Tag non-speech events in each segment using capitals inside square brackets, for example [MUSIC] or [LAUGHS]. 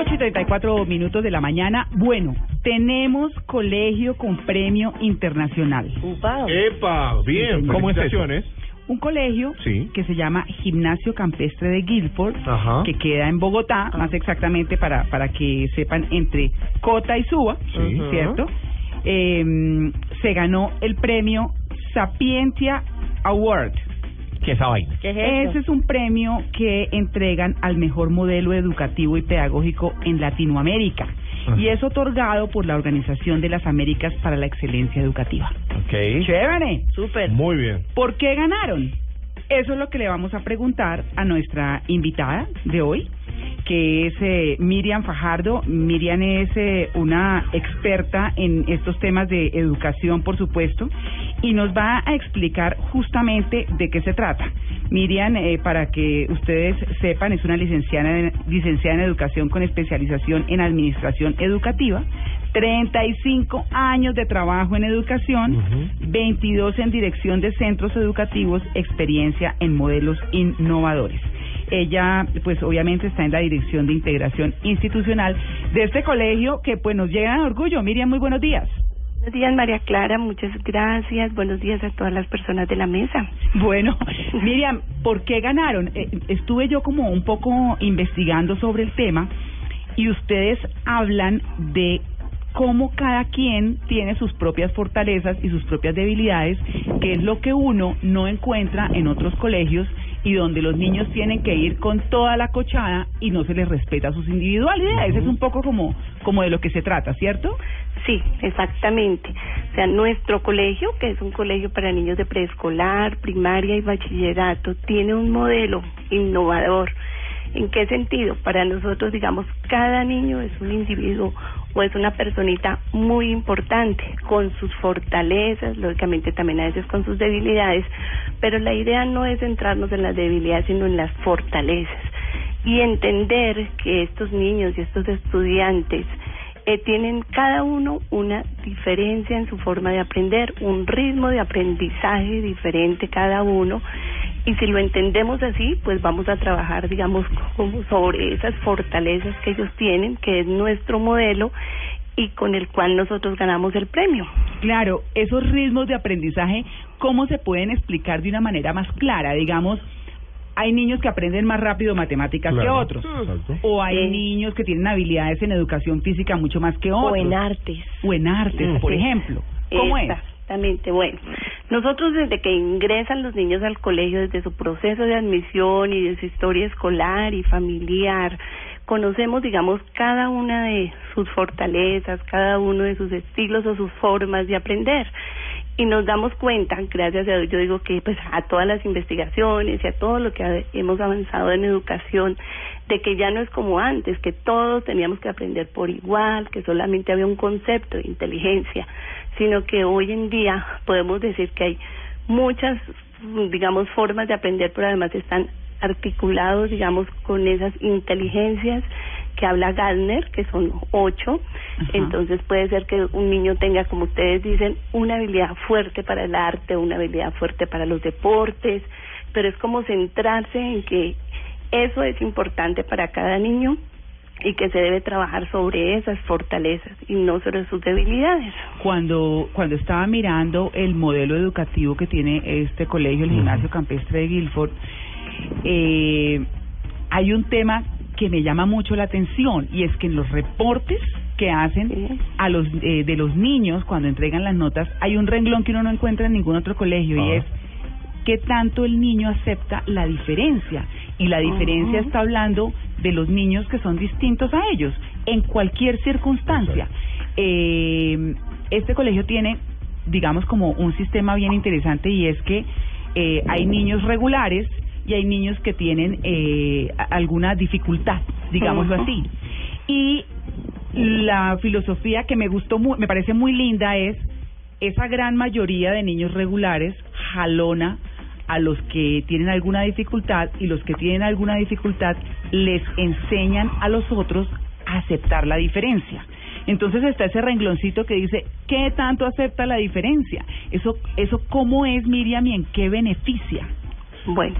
8 y 34 minutos de la mañana. Bueno, tenemos colegio con premio internacional. ¡Epa! Bien, ¿Cómo es eso? felicitaciones. Un colegio Sí. que se llama Gimnasio Campestre de Guilford, Ajá. que queda en Bogotá, más exactamente para, para que sepan, entre Cota y Suba, Sí. ¿cierto? Eh, se ganó el premio Sapientia Award. ¿Qué esa vaina? Ese es un premio que entregan al mejor modelo educativo y pedagógico en Latinoamérica y es otorgado por la Organización de las Américas para la Excelencia Educativa. Ok. ¡Chévere! Súper. Muy bien. ¿Por qué ganaron? Eso es lo que le vamos a preguntar a nuestra invitada de hoy, que es eh, Miriam Fajardo. Miriam es eh, una experta en estos temas de educación, por supuesto, y nos va a explicar justamente de qué se trata. Miriam, eh, para que ustedes sepan, es una licenciada en, licenciada en educación con especialización en administración educativa, 35 años de trabajo en educación, 22 en dirección de centros educativos, experiencia en modelos innovadores. Ella, pues obviamente está en la dirección de integración institucional de este colegio que pues nos llega de orgullo. Miriam, muy buenos días. Buenos días, María Clara. Muchas gracias. Buenos días a todas las personas de la mesa. Bueno, [LAUGHS] Miriam, ¿por qué ganaron? Eh, estuve yo como un poco investigando sobre el tema y ustedes hablan de cómo cada quien tiene sus propias fortalezas y sus propias debilidades, que es lo que uno no encuentra en otros colegios y donde los niños tienen que ir con toda la cochada y no se les respeta sus individualidades. Es un poco como, como de lo que se trata, ¿cierto? Sí, exactamente. O sea, nuestro colegio, que es un colegio para niños de preescolar, primaria y bachillerato, tiene un modelo innovador. ¿En qué sentido? Para nosotros, digamos, cada niño es un individuo o es una personita muy importante, con sus fortalezas, lógicamente también a veces con sus debilidades, pero la idea no es centrarnos en las debilidades, sino en las fortalezas. Y entender que estos niños y estos estudiantes eh, tienen cada uno una diferencia en su forma de aprender, un ritmo de aprendizaje diferente cada uno. Y si lo entendemos así, pues vamos a trabajar, digamos, como sobre esas fortalezas que ellos tienen, que es nuestro modelo y con el cual nosotros ganamos el premio. Claro, esos ritmos de aprendizaje, ¿cómo se pueden explicar de una manera más clara? Digamos, hay niños que aprenden más rápido matemáticas que otros. Exacto. O hay Sí. niños que tienen habilidades en educación física mucho más que otros. O en artes. O en artes, Mm. por ejemplo. ¿Cómo es? Exactamente, bueno. Nosotros desde que ingresan los niños al colegio, desde su proceso de admisión y de su historia escolar y familiar, conocemos, digamos, cada una de sus fortalezas, cada uno de sus estilos o sus formas de aprender. Y nos damos cuenta, gracias a yo digo que pues a todas las investigaciones y a todo lo que hemos avanzado en educación, de que ya no es como antes, que todos teníamos que aprender por igual, que solamente había un concepto de inteligencia, sino que hoy en día podemos decir que hay muchas, digamos, formas de aprender, pero además están articulados, digamos, con esas inteligencias que habla Gardner, que son ocho. Ajá. Entonces puede ser que un niño tenga, como ustedes dicen, una habilidad fuerte para el arte, una habilidad fuerte para los deportes, pero es como centrarse en que eso es importante para cada niño y que se debe trabajar sobre esas fortalezas y no sobre sus debilidades. Cuando, cuando estaba mirando el modelo educativo que tiene este colegio, el Gimnasio Campestre de Guilford, eh, hay un tema que me llama mucho la atención y es que en los reportes que hacen a los eh, de los niños cuando entregan las notas hay un renglón que uno no encuentra en ningún otro colegio y Ah. es qué tanto el niño acepta la diferencia y la diferencia está hablando de los niños que son distintos a ellos en cualquier circunstancia. Eh, este colegio tiene, digamos, como un sistema bien interesante y es que eh, hay niños regulares y hay niños que tienen eh, alguna dificultad, digámoslo así. Y la filosofía que me gustó, mu- me parece muy linda es esa gran mayoría de niños regulares jalona a los que tienen alguna dificultad y los que tienen alguna dificultad les enseñan a los otros a aceptar la diferencia. Entonces está ese rengloncito que dice, ¿qué tanto acepta la diferencia? Eso, eso ¿cómo es, Miriam, y en qué beneficia? Bueno,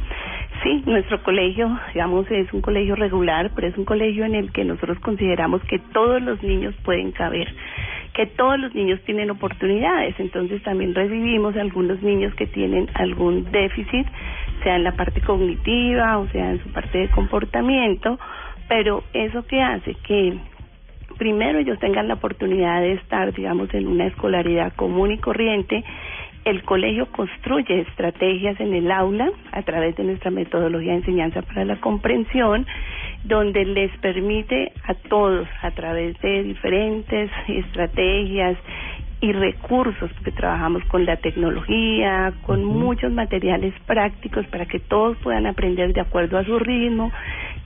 Sí, nuestro colegio, digamos, es un colegio regular, pero es un colegio en el que nosotros consideramos que todos los niños pueden caber, que todos los niños tienen oportunidades. Entonces también recibimos algunos niños que tienen algún déficit, sea en la parte cognitiva o sea en su parte de comportamiento, pero eso que hace que primero ellos tengan la oportunidad de estar, digamos, en una escolaridad común y corriente el colegio construye estrategias en el aula a través de nuestra metodología de enseñanza para la comprensión, donde les permite a todos, a través de diferentes estrategias y recursos, porque trabajamos con la tecnología, con muchos materiales prácticos para que todos puedan aprender de acuerdo a su ritmo,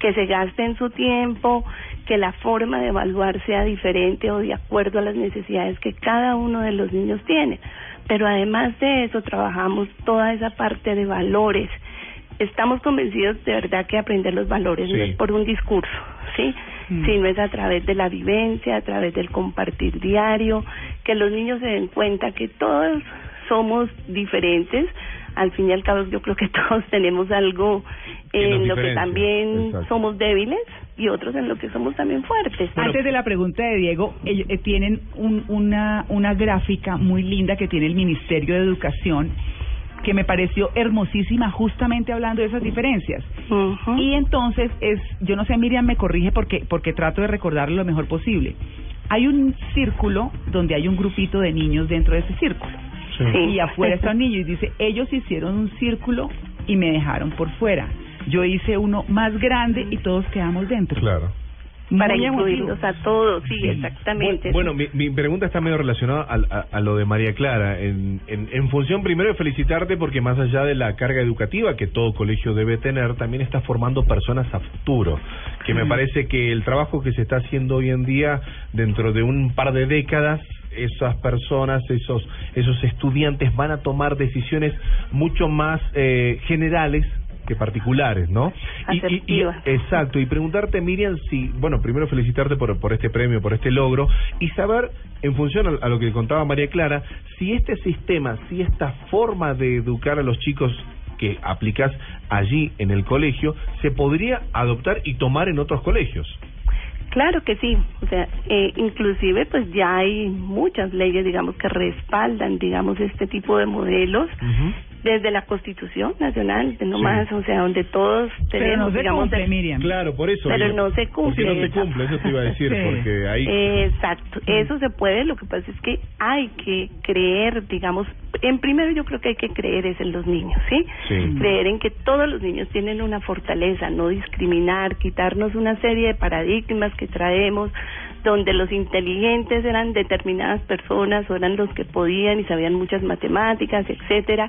que se gasten su tiempo, que la forma de evaluar sea diferente o de acuerdo a las necesidades que cada uno de los niños tiene pero además de eso trabajamos toda esa parte de valores. Estamos convencidos de verdad que aprender los valores no es por un discurso, ¿sí? Mm. Sino es a través de la vivencia, a través del compartir diario, que los niños se den cuenta que todos somos diferentes. Al fin y al cabo yo creo que [LAUGHS] todos tenemos algo en lo que también somos débiles, y otros en lo que somos también fuertes. Antes de la pregunta de Diego, ellos, eh, tienen un, una, una gráfica muy linda que tiene el Ministerio de Educación que me pareció hermosísima justamente hablando de esas diferencias. Y entonces es, yo no sé, Miriam me corrige porque porque trato de recordarlo lo mejor posible. Hay un círculo donde hay un grupito de niños dentro de ese círculo. Y afuera está un niño y dice, ellos hicieron un círculo y me dejaron por fuera. Yo hice uno más grande y todos quedamos dentro. Claro. Para incluirlos a todos, sí, exactamente. Bueno, mi, mi, pregunta está medio relacionada a, a, lo de María Clara. En, en, en, función, primero, de felicitarte porque más allá de la carga educativa que todo colegio debe tener, también estás formando personas a futuro. Que me parece que el trabajo que se está haciendo hoy en día, dentro de un par de décadas, esas personas, esos, esos estudiantes van a tomar decisiones mucho más eh, generales que particulares, ¿no? Y, exacto, y preguntarte, Miriam, si, bueno, primero felicitarte por, por este premio, por este logro, y saber, en función a, lo que contaba María Clara, si este sistema, si esta forma de educar a los chicos que aplicas allí en el colegio, se podría adoptar y tomar en otros colegios. Claro que sí, o sea, eh, inclusive pues ya hay muchas leyes, digamos, que respaldan, digamos, este tipo de modelos desde la Constitución Nacional, no más, o sea, donde todos tenemos, pero digamos, cumple, Miriam. Claro, por eso. Pero no se cumple. no se cumple, eso te iba a decir, [LAUGHS] porque ahí. Exacto, eso se puede, lo que pasa es que hay que creer, digamos, en primero yo creo que hay que creer es en los niños, ¿sí? sí. Creer en que todos los niños tienen una fortaleza, no discriminar, quitarnos una serie de paradigmas que traemos donde los inteligentes eran determinadas personas o eran los que podían y sabían muchas matemáticas, etcétera,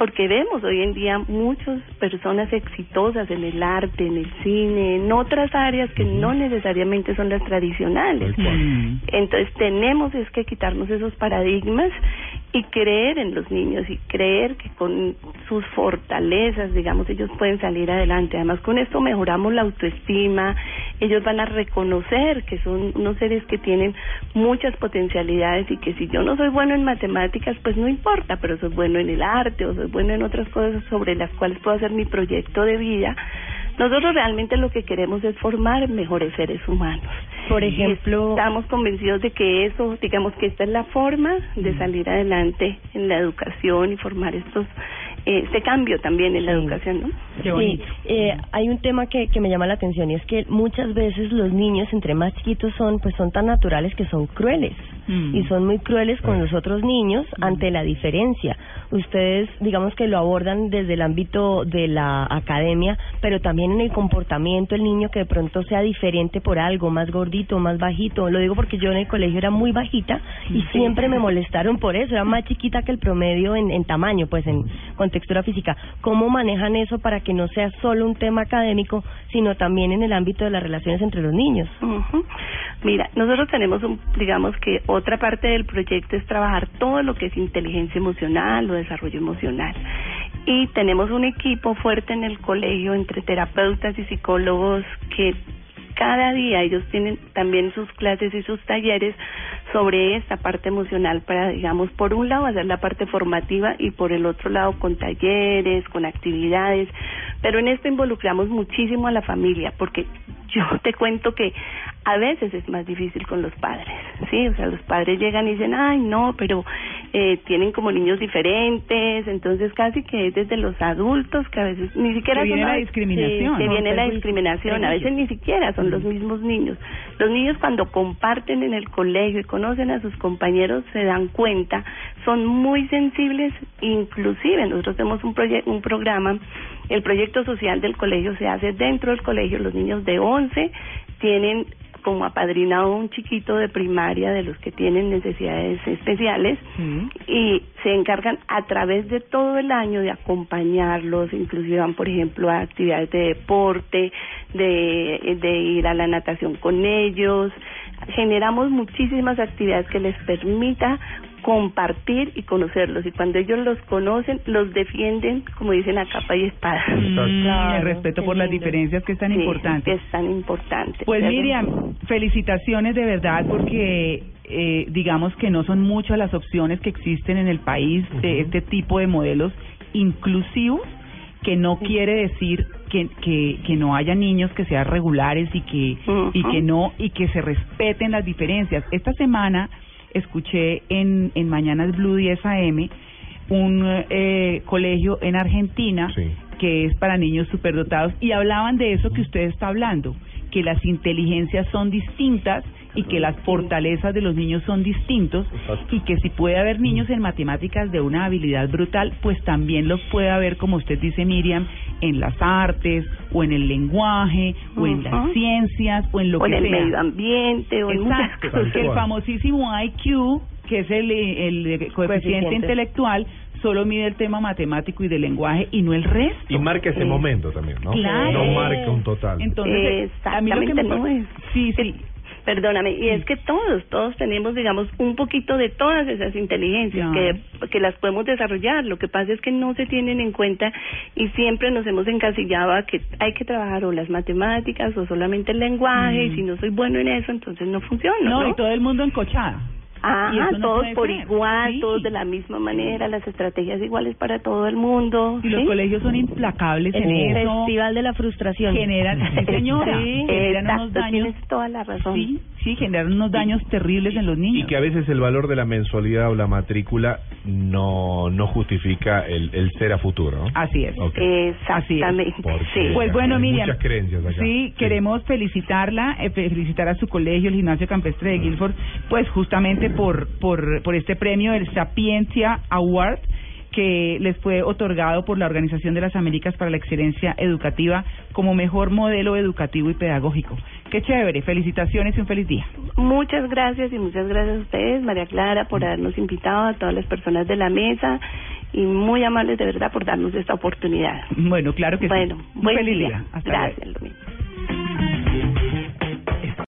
porque vemos hoy en día muchas personas exitosas en el arte, en el cine, en otras áreas que no necesariamente son las tradicionales. Entonces tenemos es que quitarnos esos paradigmas y creer en los niños y creer que con sus fortalezas, digamos, ellos pueden salir adelante. Además, con esto mejoramos la autoestima, ellos van a reconocer que son unos seres que tienen muchas potencialidades y que si yo no soy bueno en matemáticas, pues no importa, pero soy bueno en el arte o soy bueno en otras cosas sobre las cuales puedo hacer mi proyecto de vida. Nosotros realmente lo que queremos es formar mejores seres humanos. Por ejemplo, estamos convencidos de que eso, digamos que esta es la forma de salir adelante en la educación y formar estos este cambio también en la educación, ¿no? Sí, eh, hay un tema que, que me llama la atención y es que muchas veces los niños, entre más chiquitos son, pues son tan naturales que son crueles mm. y son muy crueles con los otros niños mm. ante la diferencia. Ustedes, digamos que lo abordan desde el ámbito de la academia, pero también en el comportamiento, el niño que de pronto sea diferente por algo, más gordito, más bajito. Lo digo porque yo en el colegio era muy bajita y siempre me [LAUGHS] molestaron por eso, era más chiquita que el promedio en, en tamaño, pues en textura física. ¿Cómo manejan eso para que no sea solo un tema académico, sino también en el ámbito de las relaciones entre los niños? Mira, nosotros tenemos, un, digamos que otra parte del proyecto es trabajar todo lo que es inteligencia emocional o desarrollo emocional. Y tenemos un equipo fuerte en el colegio entre terapeutas y psicólogos que cada día ellos tienen también sus clases y sus talleres sobre esta parte emocional para, digamos, por un lado hacer la parte formativa y por el otro lado con talleres, con actividades, pero en esto involucramos muchísimo a la familia, porque yo te cuento que a veces es más difícil con los padres, ¿sí? O sea, los padres llegan y dicen, ay, no, pero eh, tienen como niños diferentes, entonces casi que es desde los adultos que a veces ni siquiera que viene son la discriminación, que ¿no? viene la discriminación, a veces ni siquiera son los mismos niños. Los niños cuando comparten en el colegio y conocen a sus compañeros se dan cuenta, son muy sensibles, inclusive nosotros tenemos un un programa, el proyecto social del colegio se hace dentro del colegio, los niños de 11 tienen como apadrinado un chiquito de primaria de los que tienen necesidades especiales Sí. y se encargan a través de todo el año de acompañarlos, inclusive van, por ejemplo, a actividades de deporte, de, de ir a la natación con ellos. Generamos muchísimas actividades que les permita compartir y conocerlos. Y cuando ellos los conocen los defienden como dicen a capa y espada. Mm, Claro, el respeto por las diferencias que es tan Sí, importante. que es tan importante Pues Miriam, felicitaciones de verdad porque eh, digamos que no son muchas las opciones que existen en el país de este tipo de modelos inclusivos que no quiere decir que, que, que no haya niños que sean regulares y que y que no y que se respeten las diferencias. Esta semana escuché en en Mañanas Blue 10 AM un eh, colegio en Argentina Sí. que es para niños superdotados y hablaban de eso que usted está hablando, que las inteligencias son distintas y que las fortalezas de los niños son distintos Exacto. y que si puede haber niños en matemáticas de una habilidad brutal, pues también los puede haber, como usted dice Miriam, en las artes o en el lenguaje o en las ciencias o en lo o en que el sea. medio ambiente o en muchas Exacto, cosas. que el famosísimo IQ, que es el, el, coeficiente Coeficiente. intelectual, solo mide el tema matemático y de lenguaje y no el resto. Y marca ese Eh, momento también, ¿no? claro. No marca un total. Entonces, a mí lo que me no es. Sí, sí. Perdóname, y es que todos, todos tenemos, digamos, un poquito de todas esas inteligencias que, que las podemos desarrollar. Lo que pasa es que no se tienen en cuenta y siempre nos hemos encasillado a que hay que trabajar o las matemáticas o solamente el lenguaje y si no soy bueno en eso, entonces no funciona. No, No, y todo el mundo encochada. Eso no todos por ser. igual, Sí. todos de la misma manera, las estrategias iguales para todo el mundo. Y los ¿sí? colegios son implacables El en eso. festival de la frustración. Generan, sí señora, [LAUGHS] Sí, generan unos exacto, daños. tienes toda la razón. Sí, sí, generan unos daños terribles en los Y niños. que a veces el valor de la mensualidad o la matrícula no no justifica el, el ser a futuro, ¿no? Así es. Exactamente. Sí. Pues bueno, Hay Miriam. muchas creencias acá. Sí, Sí. queremos felicitarla, eh, fe- felicitar a su colegio, el Gimnasio Campestre de Guilford, pues justamente por, por, por este premio del Sapiencia Award que les fue otorgado por la Organización de las Américas para la Excelencia Educativa como mejor modelo educativo y pedagógico. Qué chévere, felicitaciones y un feliz día. Muchas gracias y muchas gracias a ustedes, María Clara, por habernos invitado, a todas las personas de la mesa y muy amables de verdad por darnos esta oportunidad. Bueno, claro que bueno, sí. Un buen feliz día. día. Hasta gracias, luego.